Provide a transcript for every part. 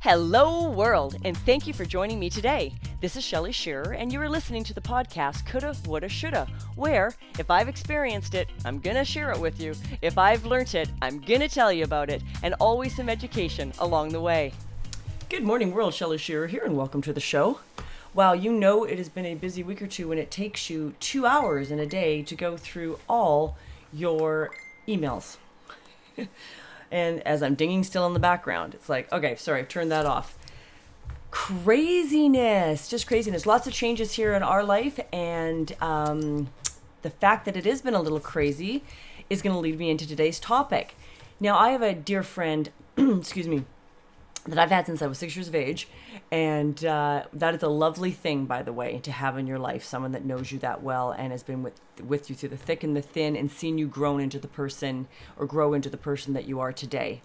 Hello, world, and thank you for joining me today. This is Shelly Shearer, and you are listening to the podcast Coulda, Woulda, Shoulda, where if I've experienced it, I'm gonna share it with you. If I've learnt it, I'm gonna tell you about it, and always some education along the way. Good morning, world. Shelly Shearer here, and welcome to the show. Wow, you know it has been a busy week or two when it takes you two hours in a day to go through all your emails. And as I'm dinging still in the background, it's like, okay, sorry, I've turned that off. Craziness, just craziness. Lots of changes here in our life, and um, the fact that it has been a little crazy is going to lead me into today's topic. Now, I have a dear friend, excuse me, that I've had since I was six years of age. And uh, that is a lovely thing, by the way, to have in your life someone that knows you that well and has been with, with you through the thick and the thin and seen you grown into the person or grow into the person that you are today.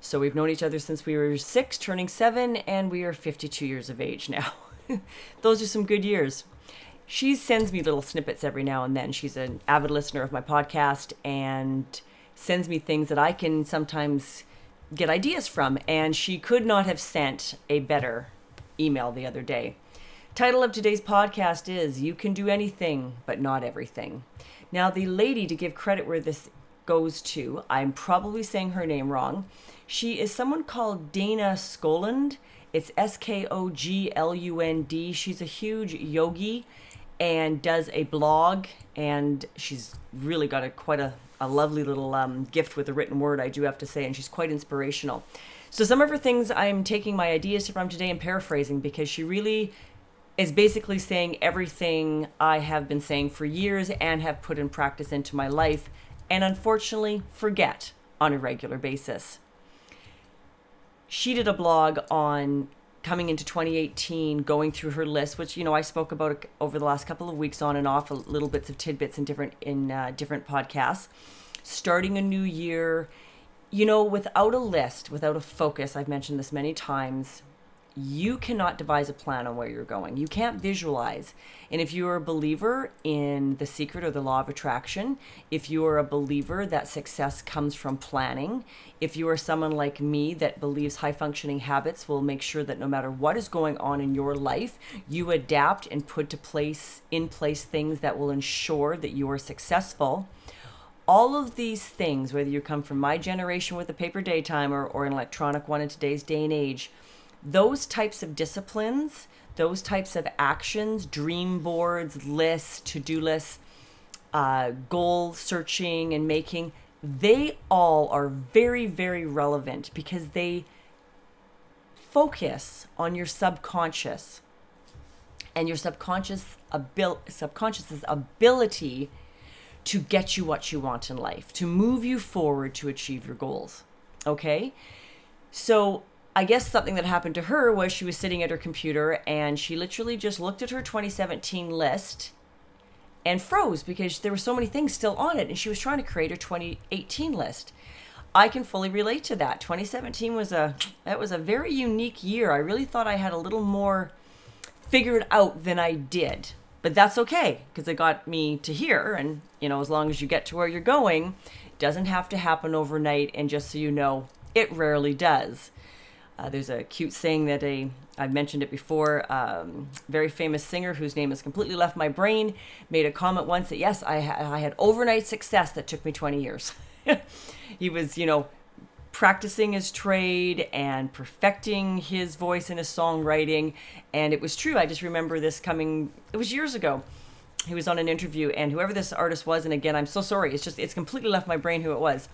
So we've known each other since we were six, turning seven, and we are 52 years of age now. Those are some good years. She sends me little snippets every now and then. She's an avid listener of my podcast and sends me things that I can sometimes get ideas from, and she could not have sent a better email the other day. Title of today's podcast is You Can Do Anything, but Not Everything. Now, the lady, to give credit where this goes to, I'm probably saying her name wrong. She is someone called Dana Skoglund. It's S K O G L U N D. She's a huge yogi and does a blog, and she's really got a quite a a lovely little um, gift with a written word, I do have to say, and she's quite inspirational. So some of her things I'm taking my ideas from today and paraphrasing because she really is basically saying everything I have been saying for years and have put in practice into my life and unfortunately forget on a regular basis. She did a blog on coming into 2018, going through her list, which you know I spoke about over the last couple of weeks on and off, little bits of tidbits in different in uh, different podcasts. Starting a new year, you know, without a list, without a focus, I've mentioned this many times you cannot devise a plan on where you're going. You can't visualize. And if you're a believer in the secret or the law of attraction, if you are a believer that success comes from planning, if you are someone like me that believes high functioning habits will make sure that no matter what is going on in your life, you adapt and put to place in place things that will ensure that you are successful. All of these things, whether you come from my generation with a paper daytime or, or an electronic one in today's day and age, those types of disciplines, those types of actions, dream boards, lists, to do lists, uh, goal searching and making, they all are very, very relevant because they focus on your subconscious and your subconscious abil- subconscious's ability to get you what you want in life, to move you forward to achieve your goals. Okay? So I guess something that happened to her was she was sitting at her computer and she literally just looked at her 2017 list and froze because there were so many things still on it and she was trying to create her 2018 list. I can fully relate to that. 2017 was a that was a very unique year. I really thought I had a little more figured out than I did. But that's okay because it got me to here and you know as long as you get to where you're going, doesn't have to happen overnight and just so you know, it rarely does. Uh, there's a cute saying that a I've mentioned it before. Um, very famous singer whose name has completely left my brain made a comment once that yes, I, ha- I had overnight success that took me 20 years. he was, you know, practicing his trade and perfecting his voice and his songwriting, and it was true. I just remember this coming. It was years ago. He was on an interview, and whoever this artist was, and again, I'm so sorry. It's just it's completely left my brain who it was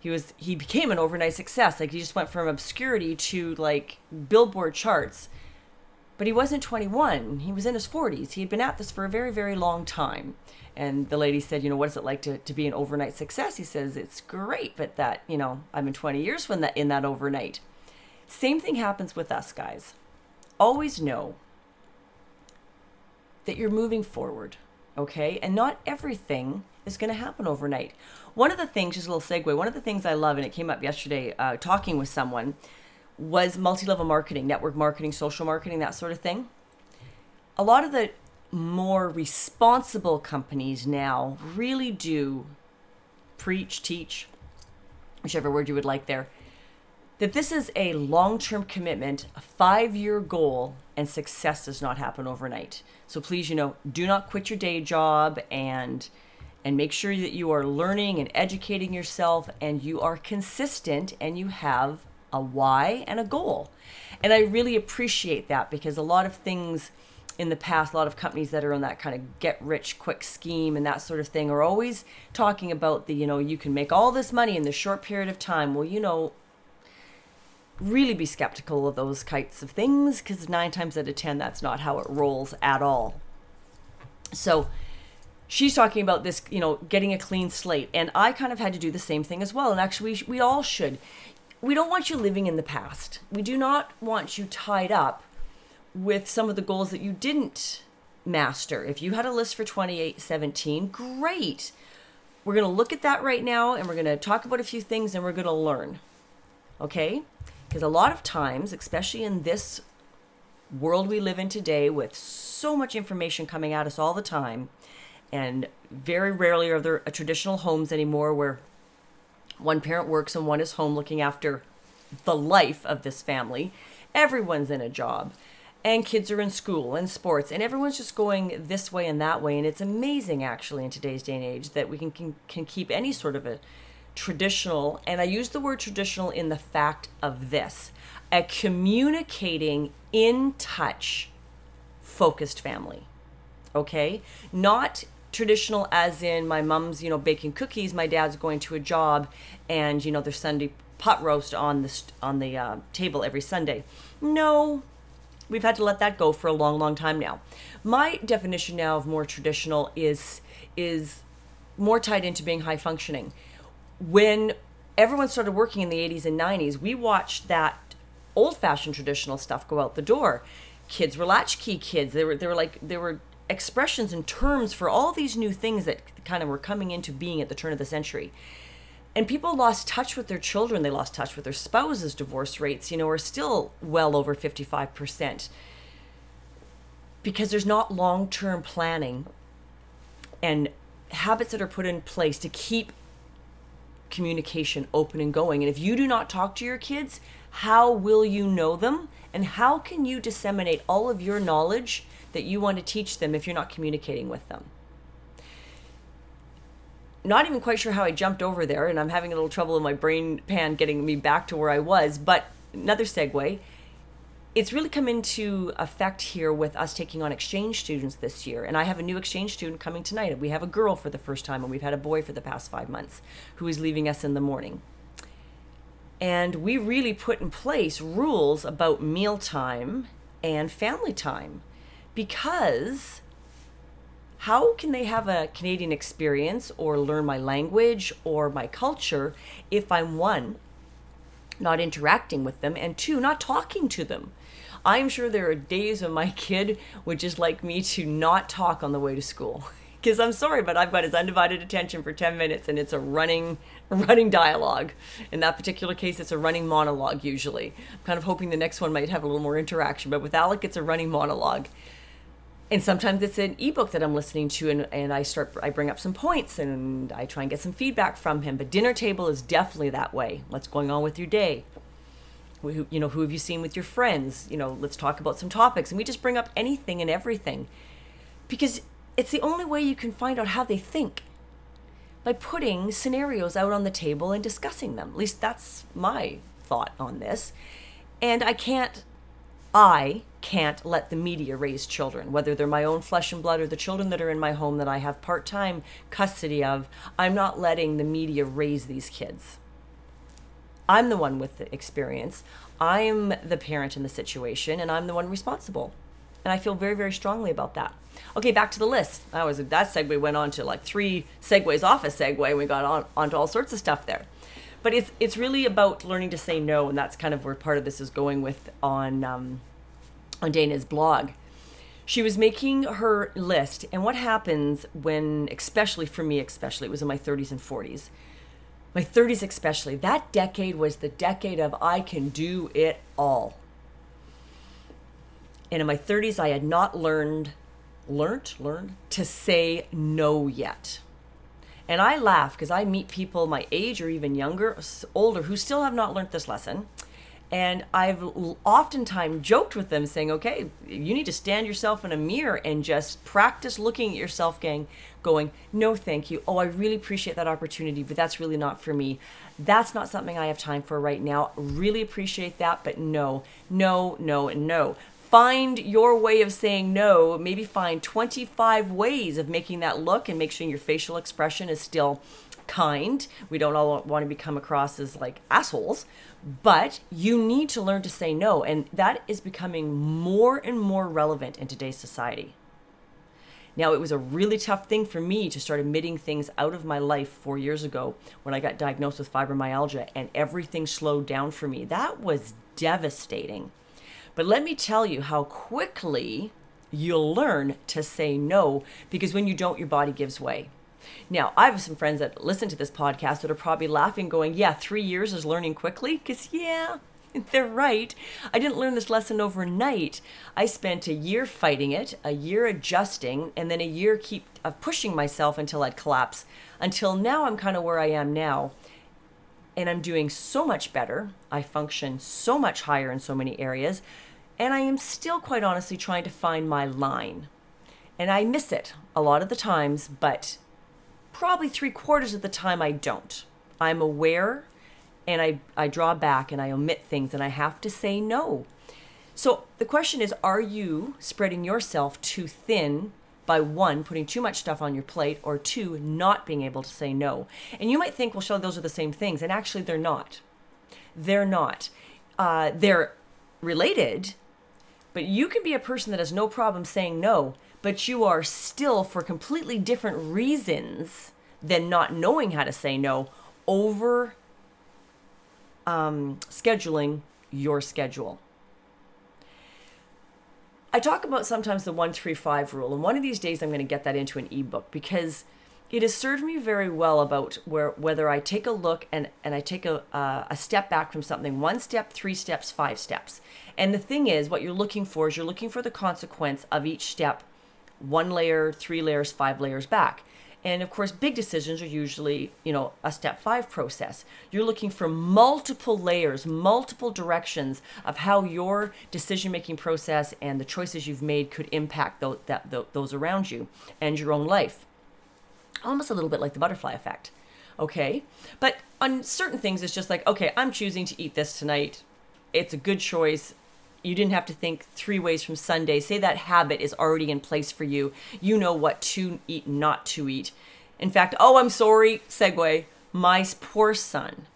he was he became an overnight success. Like he just went from obscurity to like Billboard charts. But he wasn't 21. He was in his 40s. He had been at this for a very, very long time. And the lady said, you know, what is it like to, to be an overnight success? He says, it's great, but that, you know, I've been 20 years when that in that overnight. Same thing happens with us, guys. Always know that you're moving forward, okay? And not everything is going to happen overnight. One of the things, just a little segue, one of the things I love, and it came up yesterday uh, talking with someone, was multi level marketing, network marketing, social marketing, that sort of thing. A lot of the more responsible companies now really do preach, teach, whichever word you would like there, that this is a long term commitment, a five year goal, and success does not happen overnight. So please, you know, do not quit your day job and and make sure that you are learning and educating yourself and you are consistent and you have a why and a goal. And I really appreciate that because a lot of things in the past, a lot of companies that are on that kind of get rich quick scheme and that sort of thing are always talking about the, you know, you can make all this money in this short period of time. Well, you know, really be skeptical of those kinds of things because nine times out of ten, that's not how it rolls at all. So, she's talking about this, you know, getting a clean slate. And I kind of had to do the same thing as well. And actually, we, all should. We don't want you living in the past. We do not want you tied up with some of the goals that you didn't master. If you had a list for 2817, great. We're going to look at that right now and we're going to talk about a few things and we're going to learn. Okay? Because a lot of times, especially in this world we live in today with so much information coming at us all the time, and very rarely are there uh, traditional homes anymore where one parent works and one is home looking after the life of this family. Everyone's in a job. And kids are in school and sports and everyone's just going this way and that way. And it's amazing actually in today's day and age that we can can, can keep any sort of a traditional and i use the word traditional in the fact of this a communicating in touch focused family. Okay? Not traditional as in my mom's you know baking cookies my dad's going to a job and you know there's sunday pot roast on the on the uh, table every sunday. No we've had to let that go for a long long time now. My definition now of more traditional is is more tied into being high functioning. When everyone started working in the 80s and 90s we watched that old fashioned traditional stuff go out the door. Kids were latchkey kids. They were they were like they were expressions and terms for all these new things that kind of were coming into being at the turn of the century. And people lost touch with their children, they lost touch with their spouses. Divorce rates, you know, are still well over 55% because there's not long term planning and habits that are put in place to keep communication open and going. And if you do not talk to your kids, how will you know them? And how can you disseminate all of your knowledge that you want to teach them if you're not communicating with them. Not even quite sure how I jumped over there, and I'm having a little trouble in my brain pan getting me back to where I was. But another segue it's really come into effect here with us taking on exchange students this year. And I have a new exchange student coming tonight. We have a girl for the first time, and we've had a boy for the past five months who is leaving us in the morning. And we really put in place rules about mealtime and family time because how can they have a Canadian experience or learn my language or my culture if I'm one, not interacting with them, and two, not talking to them? I'm sure there are days when my kid would just like me to not talk on the way to school. Because I'm sorry, but I've got his undivided attention for 10 minutes and it's a running running dialogue. In that particular case, it's a running monologue usually. I'm kind of hoping the next one might have a little more interaction, but with Alec, it's a running monologue and sometimes it's an ebook that I'm listening to and, and I start I bring up some points and I try and get some feedback from him. But dinner table is definitely that way. What's going on with your day? Who, you know, who have you seen with your friends? You know, let's talk about some topics. And we just bring up anything and everything. Because it's the only way you can find out how they think. By putting scenarios out on the table and discussing them. At least that's my thought on this. And I can't I can't let the media raise children, whether they're my own flesh and blood or the children that are in my home that I have part time custody of. I'm not letting the media raise these kids. I'm the one with the experience. I'm the parent in the situation, and I'm the one responsible. And I feel very, very strongly about that. Okay, back to the list. That was that segue went on to like three segues off a segue. We got on onto all sorts of stuff there but it's it's really about learning to say no, and that's kind of where part of this is going with on um, on Dana's blog. She was making her list, and what happens when, especially for me, especially it was in my 30s and 40s, my 30s especially. That decade was the decade of I can do it all. And in my 30s, I had not learned, learned, learned to say no yet. And I laugh because I meet people my age or even younger, older, who still have not learned this lesson. And I've oftentimes joked with them saying, okay, you need to stand yourself in a mirror and just practice looking at yourself, gang, going, no, thank you. Oh, I really appreciate that opportunity, but that's really not for me. That's not something I have time for right now. Really appreciate that, but no, no, no, and no. Find your way of saying no. Maybe find 25 ways of making that look and make sure your facial expression is still kind. We don't all want to become across as like assholes, but you need to learn to say no. And that is becoming more and more relevant in today's society. Now, it was a really tough thing for me to start admitting things out of my life four years ago when I got diagnosed with fibromyalgia and everything slowed down for me. That was devastating. But let me tell you how quickly you'll learn to say no because when you don't, your body gives way. Now, I have some friends that listen to this podcast that are probably laughing, going, Yeah, three years is learning quickly. Because, yeah, they're right. I didn't learn this lesson overnight. I spent a year fighting it, a year adjusting, and then a year keep of pushing myself until I'd collapse. Until now, I'm kind of where I am now. And I'm doing so much better. I function so much higher in so many areas. And I am still, quite honestly, trying to find my line. And I miss it a lot of the times, but probably three quarters of the time I don't. I'm aware and I, I draw back and I omit things and I have to say no. So the question is are you spreading yourself too thin by one, putting too much stuff on your plate, or two, not being able to say no? And you might think, well, Shelley, those are the same things. And actually, they're not. They're not. Uh, they're related, but you can be a person that has no problem saying no, but you are still, for completely different reasons than not knowing how to say no, over um, scheduling your schedule. I talk about sometimes the 135 rule, and one of these days I'm going to get that into an ebook because it has served me very well about where whether I take a look and, and I take a, uh, a step back from something, one step, three steps, five steps. And the thing is, what you're looking for is you're looking for the consequence of each step, one layer, three layers, five layers back. And of course, big decisions are usually, you know, a step five process. You're looking for multiple layers, multiple directions of how your decision making process and the choices you've made could impact those, that, those around you and your own life. Almost a little bit like the butterfly effect. Okay. But on certain things, it's just like, okay, I'm choosing to eat this tonight. It's a good choice you didn't have to think three ways from Sunday. Say that habit is already in place for you. You know what to eat, not to eat. In fact, oh, I'm sorry, segue. My poor son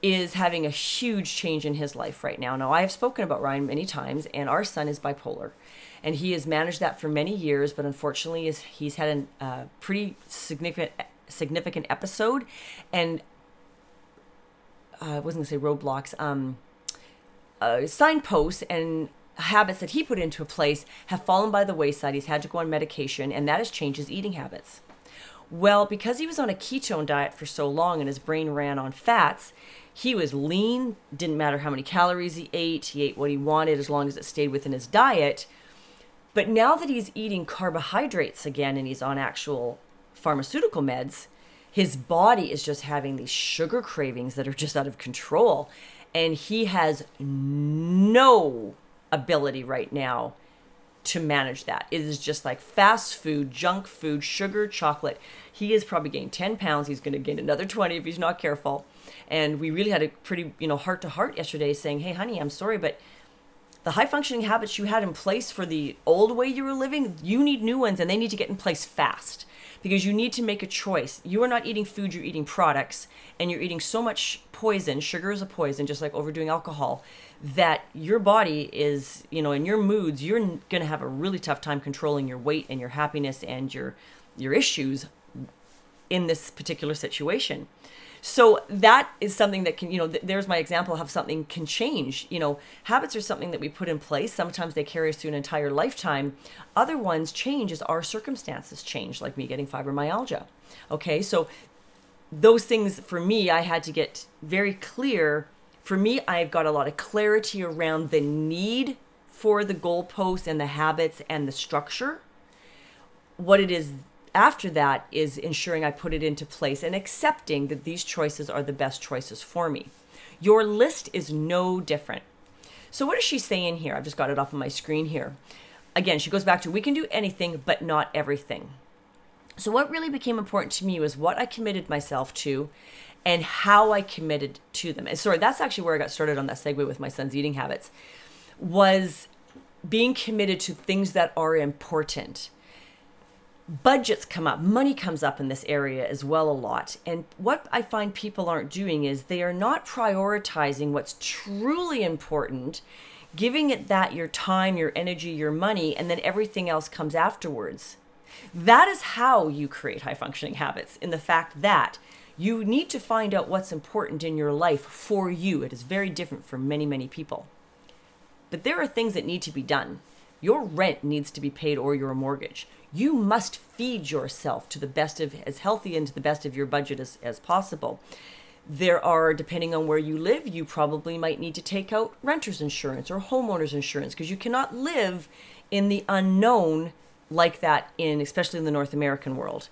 is having a huge change in his life right now. Now, I have spoken about Ryan many times, and our son is bipolar. And he has managed that for many years, but unfortunately, is he's had a uh, pretty significant significant episode, and uh, I wasn't gonna say roadblocks. Um, uh, signposts and habits that he put into a place have fallen by the wayside. He's had to go on medication, and that has changed his eating habits. Well, because he was on a ketone diet for so long and his brain ran on fats, he was lean, didn't matter how many calories he ate, he ate what he wanted as long as it stayed within his diet. But now that he's eating carbohydrates again and he's on actual pharmaceutical meds, his body is just having these sugar cravings that are just out of control and he has no ability right now to manage that. It is just like fast food, junk food, sugar, chocolate. He is probably gained 10 pounds. He's going to gain another 20 if he's not careful. And we really had a pretty, you know, heart to heart yesterday saying, hey, honey, I'm sorry, but the high functioning habits you had in place for the old way you were living, you need new ones and they need to get in place fast because you need to make a choice. You are not eating food, you're eating products, and you're eating so much poison. Sugar is a poison, just like overdoing alcohol, that your body is, you know, in your moods, you're going to have a really tough time controlling your weight and your happiness and your your issues in this particular situation. So that is something that can, you know, th- there's my example of how something can change. You know, habits are something that we put in place. Sometimes they carry us through an entire lifetime. Other ones change as our circumstances change, like me getting fibromyalgia. Okay, so those things for me, I had to get very clear. For me, I've got a lot of clarity around the need for the goalposts and the habits and the structure. What it is after that is ensuring I put it into place and accepting that these choices are the best choices for me. Your list is no different. So, what is she saying here? I've just got it up on my screen here. Again, she goes back to we can do anything, but not everything. So, what really became important to me was what I committed myself to and how I committed to them. And sorry, that's actually where I got started on that segue with my son's eating habits, was being committed to things that are important. Budgets come up, money comes up in this area as well a lot. And what I find people aren't doing is they are not prioritizing what's truly important, giving it that your time, your energy, your money, and then everything else comes afterwards. That is how you create high functioning habits, in the fact that you need to find out what's important in your life for you. It is very different for many, many people. But there are things that need to be done. Your rent needs to be paid or your mortgage. You must feed yourself to the best of as healthy and to the best of your budget as, as possible. There are, depending on where you live, you probably might need to take out renter's insurance or homeowner's insurance because you cannot live in the unknown like that in especially in the North American world.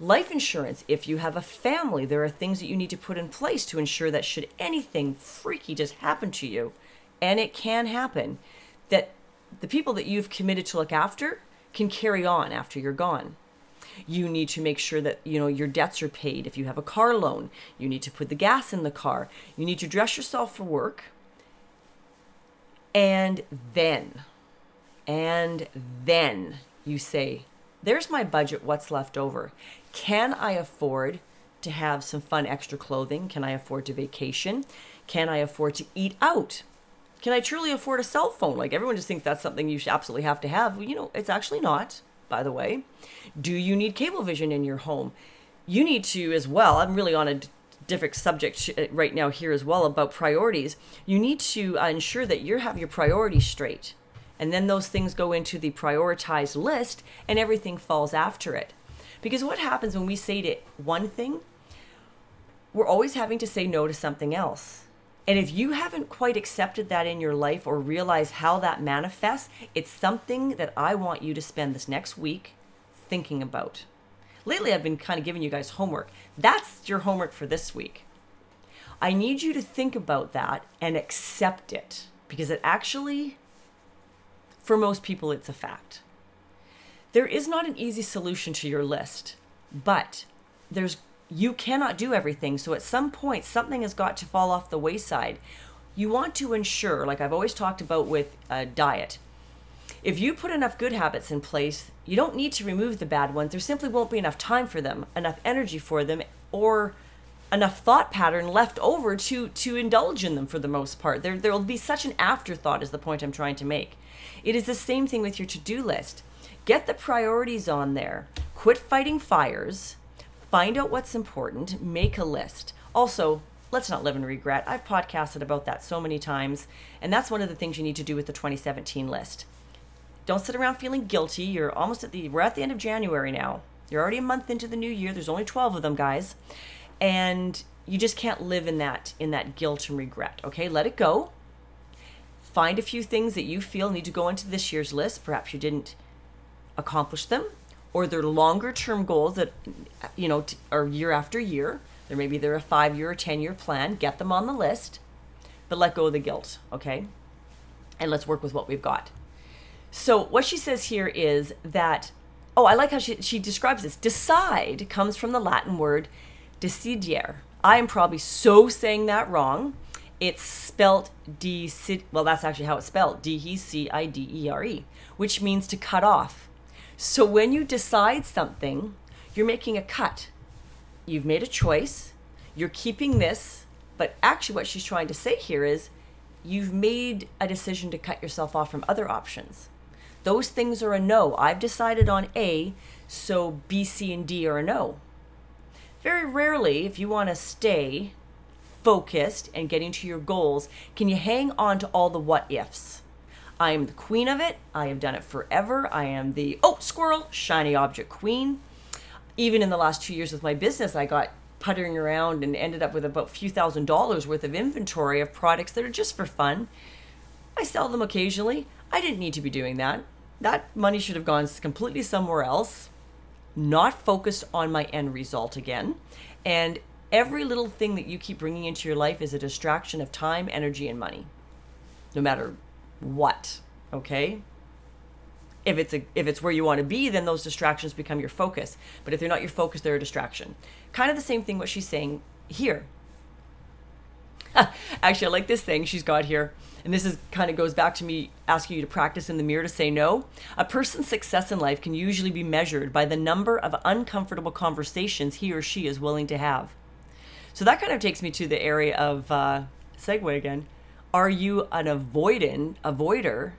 Life insurance, if you have a family, there are things that you need to put in place to ensure that should anything freaky just happen to you, and it can happen, that the people that you've committed to look after can carry on after you're gone. You need to make sure that you know your debts are paid. If you have a car loan, you need to put the gas in the car. You need to dress yourself for work. And then, and then you say, there's my budget, what's left over. Can I afford to have some fun extra clothing? Can I afford to vacation? Can I afford to eat out? Can I truly afford a cell phone? Like everyone just thinks that's something you should absolutely have to have. Well, you know, it's actually not, by the way. Do you need cable vision in your home? You need to as well. I'm really on a different subject uh, right now here as well about priorities. You need to uh, ensure that you have your priorities straight. And then those things go into the prioritized list and everything falls after it. Because what happens when we say to one thing, we're always having to say no to something else. And if you haven't quite accepted that in your life or realize how that manifests, it's something that I want you to spend this next week thinking about. Lately, I've been kind of giving you guys homework. That's your homework for this week. I need you to think about that and accept it because it actually, for most people, it's a fact. There is not an easy solution to your list, but there's you cannot do everything. So at some point something has got to fall off the wayside. You want to ensure, like I've always talked about with a diet, if you put enough good habits in place, you don't need to remove the bad ones. There simply won't be enough time for them, enough energy for them, or enough thought pattern left over to to indulge in them for the most part. There there will be such an afterthought is the point I'm trying to make. It is the same thing with your to-do list. Get the priorities on there. Quit fighting fires. Find out what's important. Make a list. Also, let's not live in regret. I've podcasted about that so many times, and that's one of the things you need to do with the 2017 list. Don't sit around feeling guilty. You're almost at the we're at the end of January now. You're already a month into the new year. There's only 12 of them, guys. And you just can't live in that in that guilt and regret. Okay? Let it go. Find a few things that you feel need to go into this year's list. Perhaps you didn't accomplish them or they're longer term goals that you know are year after year. There maybe they're a five year or ten year plan get them on the list but let go of the guilt okay? And let's work with what we've got. So what she says here is that oh i like how she, she describes this. Decide comes from the latin word decidere i am probably so saying that wrong it's spelt d well that's actually how it's spelled d-e-c-i-d-e-r-e which means to cut off so when you decide something, you're making a cut. You've made a choice, you're keeping this, but actually, what she's trying to say here is you've made a decision to cut yourself off from other options. Those things are a no. I've decided on A, so B, C, and D are a no. Very rarely, if you want to stay focused and getting to your goals, can you hang on to all the what ifs? I am the queen of it. I have done it forever. I am the, oh, squirrel, shiny object queen. Even in the last two years with my business, I got puttering around and ended up with about a few thousand dollars worth of inventory of products that are just for fun. I sell them occasionally. I didn't need to be doing that. That money should have gone completely somewhere else, not focused on my end result again. And Every little thing that you keep bringing into your life is a distraction of time, energy, and money. No matter what, okay? If it's a if it's where you want to be, then those distractions become your focus. But if they're not your focus, they're a distraction. Kind of the same thing what she's saying here. Actually, I like this thing she's got here. And this is kind of goes back to me asking you to practice in the mirror to say no. A person's success in life can usually be measured by the number of uncomfortable conversations he or she is willing to have. So that kind of takes me to the area of uh, segue again. Are you an avoidant, avoider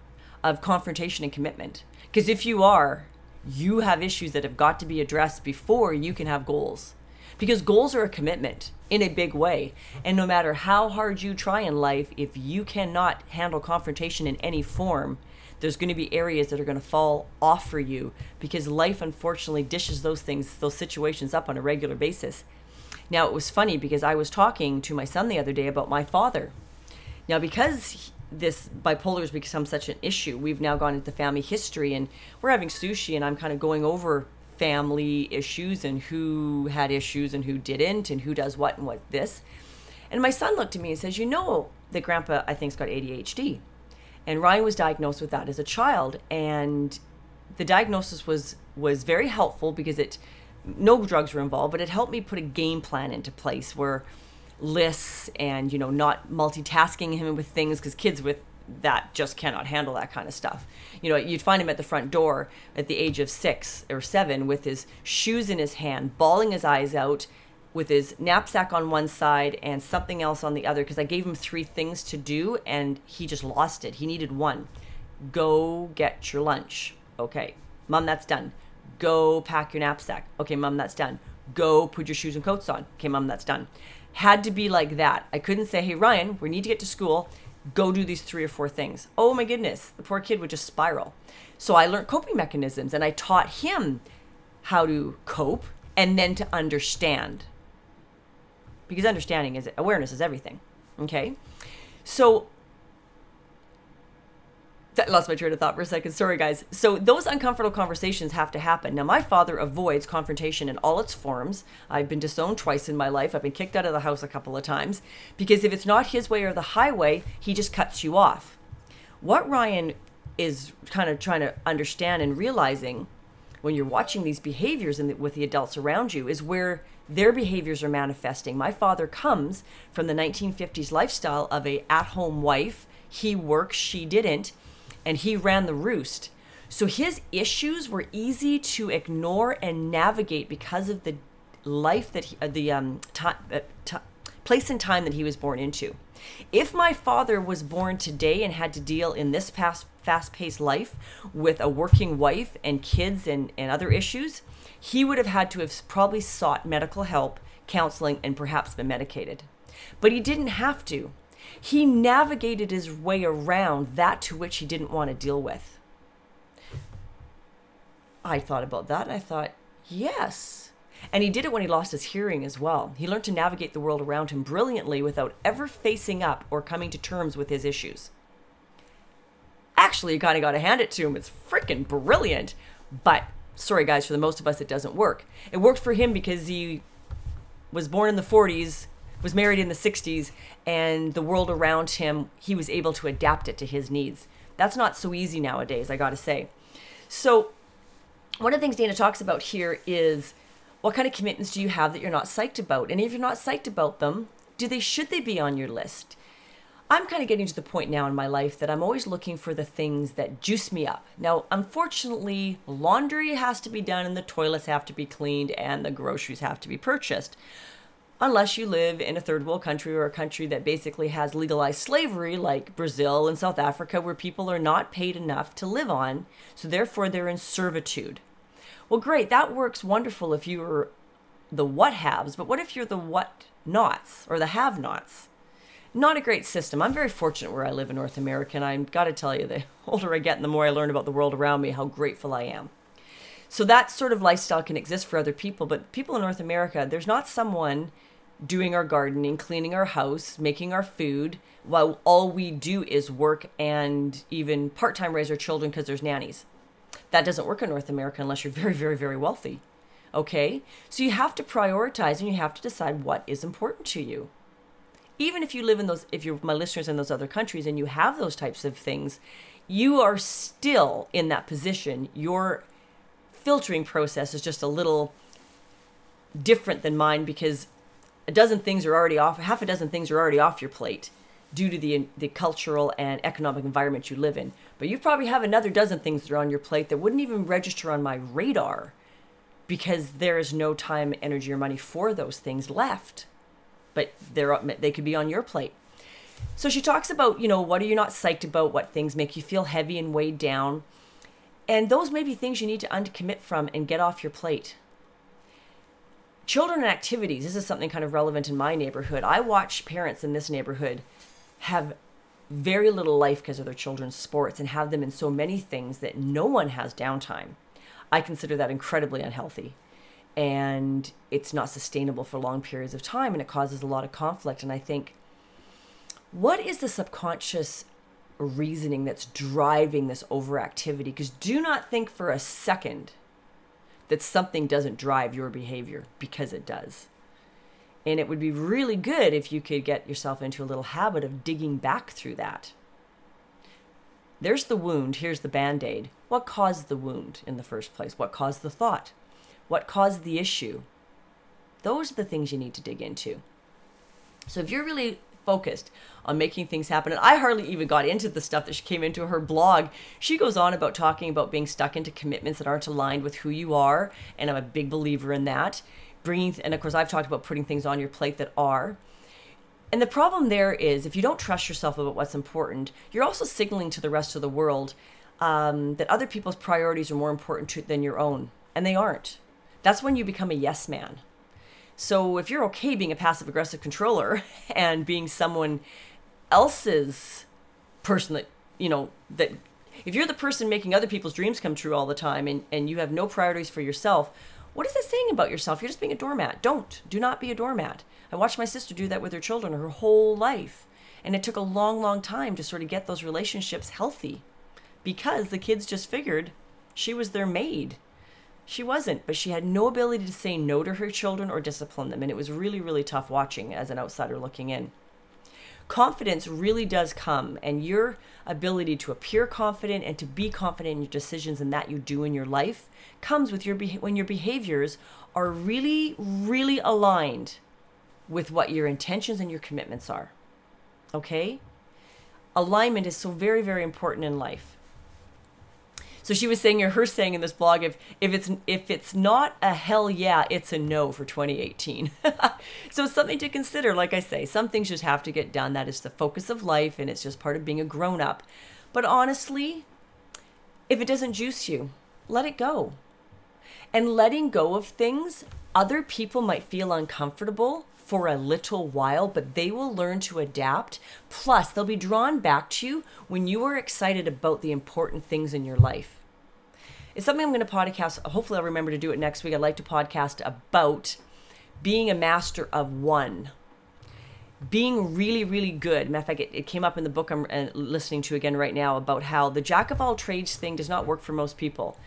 of confrontation and commitment? Because if you are, you have issues that have got to be addressed before you can have goals. Because goals are a commitment in a big way. And no matter how hard you try in life, if you cannot handle confrontation in any form, there's going to be areas that are going to fall off for you because life unfortunately dishes those things, those situations up on a regular basis. Now, it was funny because I was talking to my son the other day about my father. Now, because this bipolar has become such an issue, we've now gone into family history and we're having sushi, and I'm kind of going over family issues and who had issues and who didn't and who does what and what this. And my son looked at me and says, You know that grandpa, I think's got ADHD. And Ryan was diagnosed with that as a child. And the diagnosis was was very helpful because it no drugs were involved, but it helped me put a game plan into place where lists and you know not multitasking him with things because kids with that just cannot handle that kind of stuff. You know, you'd find him at the front door at the age of six or seven with his shoes in his hand, bawling his eyes out, with his knapsack on one side and something else on the other because I gave him three things to do and he just lost it. He needed one. Go get your lunch. Okay, mom, that's done. Go pack your knapsack. Okay, mom, that's done. Go put your shoes and coats on. Okay, mom, that's done. Had to be like that. I couldn't say, hey, Ryan, we need to get to school. Go do these three or four things. Oh my goodness, the poor kid would just spiral. So I learned coping mechanisms and I taught him how to cope and then to understand. Because understanding is awareness is everything. Okay? So I lost my train of thought for a second. Sorry, guys. So those uncomfortable conversations have to happen. Now, my father avoids confrontation in all its forms. I've been disowned twice in my life. I've been kicked out of the house a couple of times because if it's not his way or the highway, he just cuts you off. What Ryan is kind of trying to understand and realizing when you're watching these behaviors the, with the adults around you is where their behaviors are manifesting. My father comes from the 1950s lifestyle of a at-home wife. He works, she didn't and he ran the roost. So his issues were easy to ignore and navigate because of the life that he, uh, the um, uh, t- place and time that he was born into. If my father was born today and had to deal in this fast fast-paced life with a working wife and kids and, and other issues, he would have had to have probably sought medical help, counseling, and perhaps been medicated. But he didn't have to he navigated his way around that to which he didn't want to deal with. I thought about that and I thought, yes. And he did it when he lost his hearing as well. He learned to navigate the world around him brilliantly without ever facing up or coming to terms with his issues. Actually, you kind of got to hand it to him. It's freaking brilliant. But sorry, guys, for the most of us, it doesn't work. It worked for him because he was born in the 40s was married in the 60s and the world around him, he was able to adapt it to his needs. That's not so easy nowadays, I got to say. So, one of the things Dana talks about here is what kind of commitments do you have that you're not psyched about? And if you're not psyched about them, do they should they be on your list? I'm kind of getting to the point now in my life that I'm always looking for the things that juice me up. Now, unfortunately, laundry has to be done and the toilets have to be cleaned and the groceries have to be purchased unless you live in a third world country or a country that basically has legalized slavery, like Brazil and South Africa, where people are not paid enough to live on, so therefore they're in servitude. Well, great, that works wonderful if you're the what haves, but what if you're the what nots or the have nots? Not a great system. I'm very fortunate where I live in North America, and I've got to tell you, the older I get and the more I learn about the world around me, how grateful I am. So that sort of lifestyle can exist for other people, but people in North America, there's not someone doing our gardening, cleaning our house, making our food, while all we do is work and even part time raise our children because there's nannies. That doesn't work in North America unless you're very, very, very wealthy. Okay? So you have to prioritize and you have to decide what is important to you. Even if you live in those, if you're my listeners in those other countries and you have those types of things, you are still in that position. Your filtering process is just a little different than mine because a dozen things are already off, half a dozen things are already off your plate due to the the cultural and economic environment you live in. But you probably have another dozen things that are on your plate that wouldn't even register on my radar because there is no time, energy, or money for those things left. But they're they could be on your plate. So she talks about, you know, what are you not psyched about? What things make you feel heavy and weighed down? And those may be things you need to uncommit from and get off your plate. Children and activities. This is something kind of relevant in my neighborhood. I watch parents in this neighborhood have very little life because of their children's sports and have them in so many things that no one has downtime. I consider that incredibly unhealthy. And it's not sustainable for long periods of time and it causes a lot of conflict. And I think, what is the subconscious reasoning that's driving this overactivity? Because do not think for a second that something doesn't drive your behavior because it does. And it would be really good if you could get yourself into a little habit of digging back through that. There's the wound, here's the band aid. What caused the wound in the first place? What caused the thought? What caused the issue? Those are the things you need to dig into. So if you're really focused on making things happen. And I hardly even got into the stuff that she came into her blog. She goes on about talking about being stuck into commitments that aren't aligned with who you are. And I'm a big believer in that bringing and of course I've talked about putting things on your plate that are. And the problem there is if you don't trust yourself about what's important, you're also signaling to the rest of the world um, that other people's priorities are more important to, than your own, and they aren't. That's when you become a yes man. So if you're okay being a passive aggressive controller and being someone else's person that you know that if you're the person making other people's dreams come true all the time and, and you have no priorities for yourself what is that saying about yourself? You're just being a doormat. Don't. Do not be a doormat. I watched my sister do that with her children her whole life. And it took a long, long time to sort of get those relationships healthy because the kids just figured she was their maid. She wasn't, but she had no ability to say no to her children or discipline them. And it was really, really tough watching as an outsider looking in confidence really does come and your ability to appear confident and to be confident in your decisions and that you do in your life comes with your when your behaviors are really really aligned with what your intentions and your commitments are okay alignment is so very very important in life so she was saying, or her saying in this blog, if if it's if it's not a hell yeah, it's a no for 2018. so it's something to consider. Like I say, some things just have to get done. That is the focus of life, and it's just part of being a grown up. But honestly, if it doesn't juice you, let it go. And letting go of things, other people might feel uncomfortable for a little while, but they will learn to adapt. Plus, they'll be drawn back to you when you are excited about the important things in your life. It's something I'm going to podcast. Hopefully, I'll remember to do it next week. I'd like to podcast about being a master of one. Being really, really good. Matter of fact, it, it came up in the book I'm uh, listening to again right now about how the jack of all trades thing does not work for most people.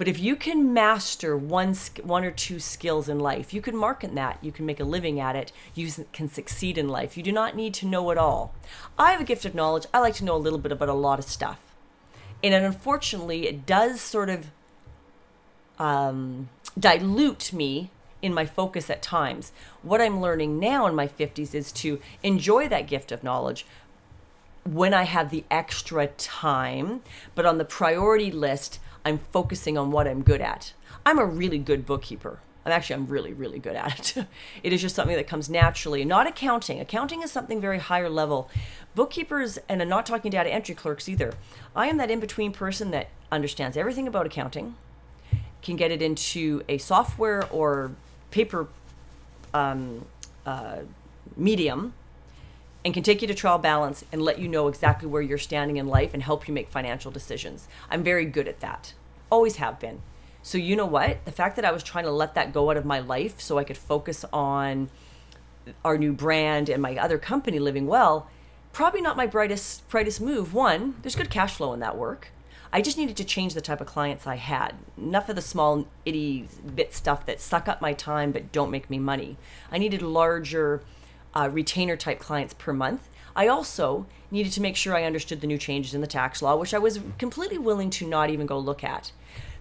But if you can master one one or two skills in life, you can market that. You can make a living at it. You can succeed in life. You do not need to know it all. I have a gift of knowledge. I like to know a little bit about a lot of stuff, and unfortunately, it does sort of um, dilute me in my focus at times. What I'm learning now in my 50s is to enjoy that gift of knowledge when I have the extra time, but on the priority list, I'm focusing on what I'm good at. I'm a really good bookkeeper. I'm actually I'm really really good at it. it is just something that comes naturally. Not accounting. Accounting is something very higher level. Bookkeepers and I'm not talking data entry clerks either. I am that in between person that understands everything about accounting, can get it into a software or paper um, uh, medium, and can take you to trial balance and let you know exactly where you're standing in life and help you make financial decisions. I'm very good at that. Always have been. So you know what? The fact that I was trying to let that go out of my life so I could focus on our new brand and my other company living well, probably not my brightest brightest move. One, there's good cash flow in that work. I just needed to change the type of clients I had. Enough of the small itty bit stuff that suck up my time but don't make me money. I needed larger uh, retainer type clients per month. I also needed to make sure I understood the new changes in the tax law, which I was completely willing to not even go look at.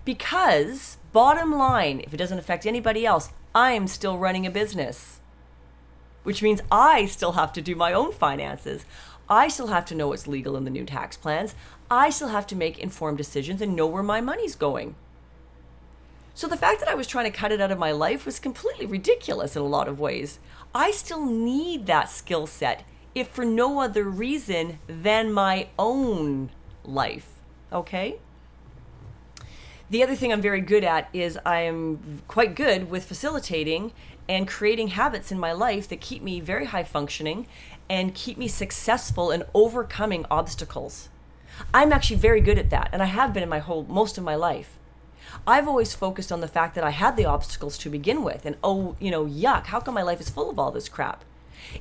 Because, bottom line, if it doesn't affect anybody else, I'm still running a business. Which means I still have to do my own finances. I still have to know what's legal in the new tax plans. I still have to make informed decisions and know where my money's going. So the fact that I was trying to cut it out of my life was completely ridiculous in a lot of ways. I still need that skill set, if for no other reason than my own life. Okay? The other thing I'm very good at is I am quite good with facilitating and creating habits in my life that keep me very high functioning and keep me successful in overcoming obstacles. I'm actually very good at that, and I have been in my whole most of my life. I've always focused on the fact that I had the obstacles to begin with, and oh, you know, yuck, how come my life is full of all this crap?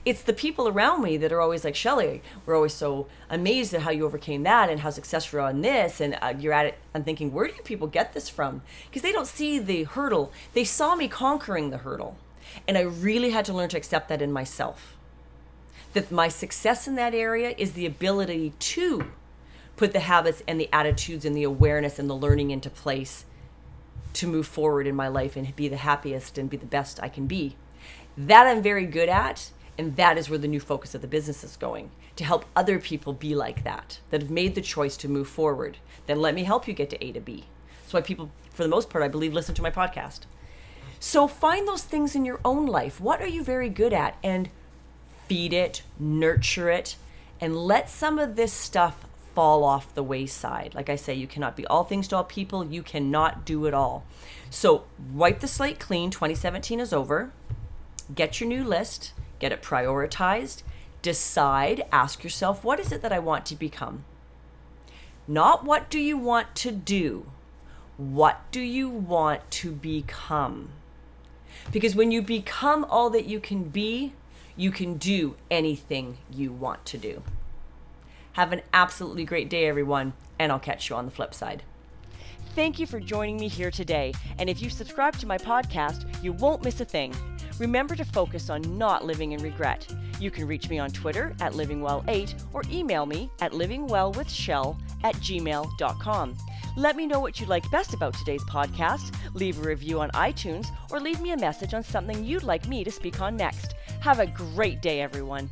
It's the people around me that are always like, Shelly, we're always so amazed at how you overcame that and how successful you're on this. And uh, you're at it. I'm thinking, where do you people get this from? Because they don't see the hurdle. They saw me conquering the hurdle. And I really had to learn to accept that in myself that my success in that area is the ability to put the habits and the attitudes and the awareness and the learning into place to move forward in my life and be the happiest and be the best I can be. That I'm very good at, and that is where the new focus of the business is going to help other people be like that, that have made the choice to move forward. Then let me help you get to A to B. That's why people, for the most part, I believe, listen to my podcast. So find those things in your own life. What are you very good at? And feed it, nurture it, and let some of this stuff fall off the wayside. Like I say, you cannot be all things to all people, you cannot do it all. So, wipe the slate clean. 2017 is over. Get your new list, get it prioritized, decide, ask yourself, what is it that I want to become? Not what do you want to do, what do you want to become? Because when you become all that you can be, you can do anything you want to do. Have an absolutely great day, everyone, and I'll catch you on the flip side. Thank you for joining me here today. And if you subscribe to my podcast, you won't miss a thing. Remember to focus on not living in regret. You can reach me on Twitter at livingwell8 or email me at livingwellwithshell at gmail.com. Let me know what you liked best about today's podcast, leave a review on iTunes, or leave me a message on something you'd like me to speak on next. Have a great day, everyone.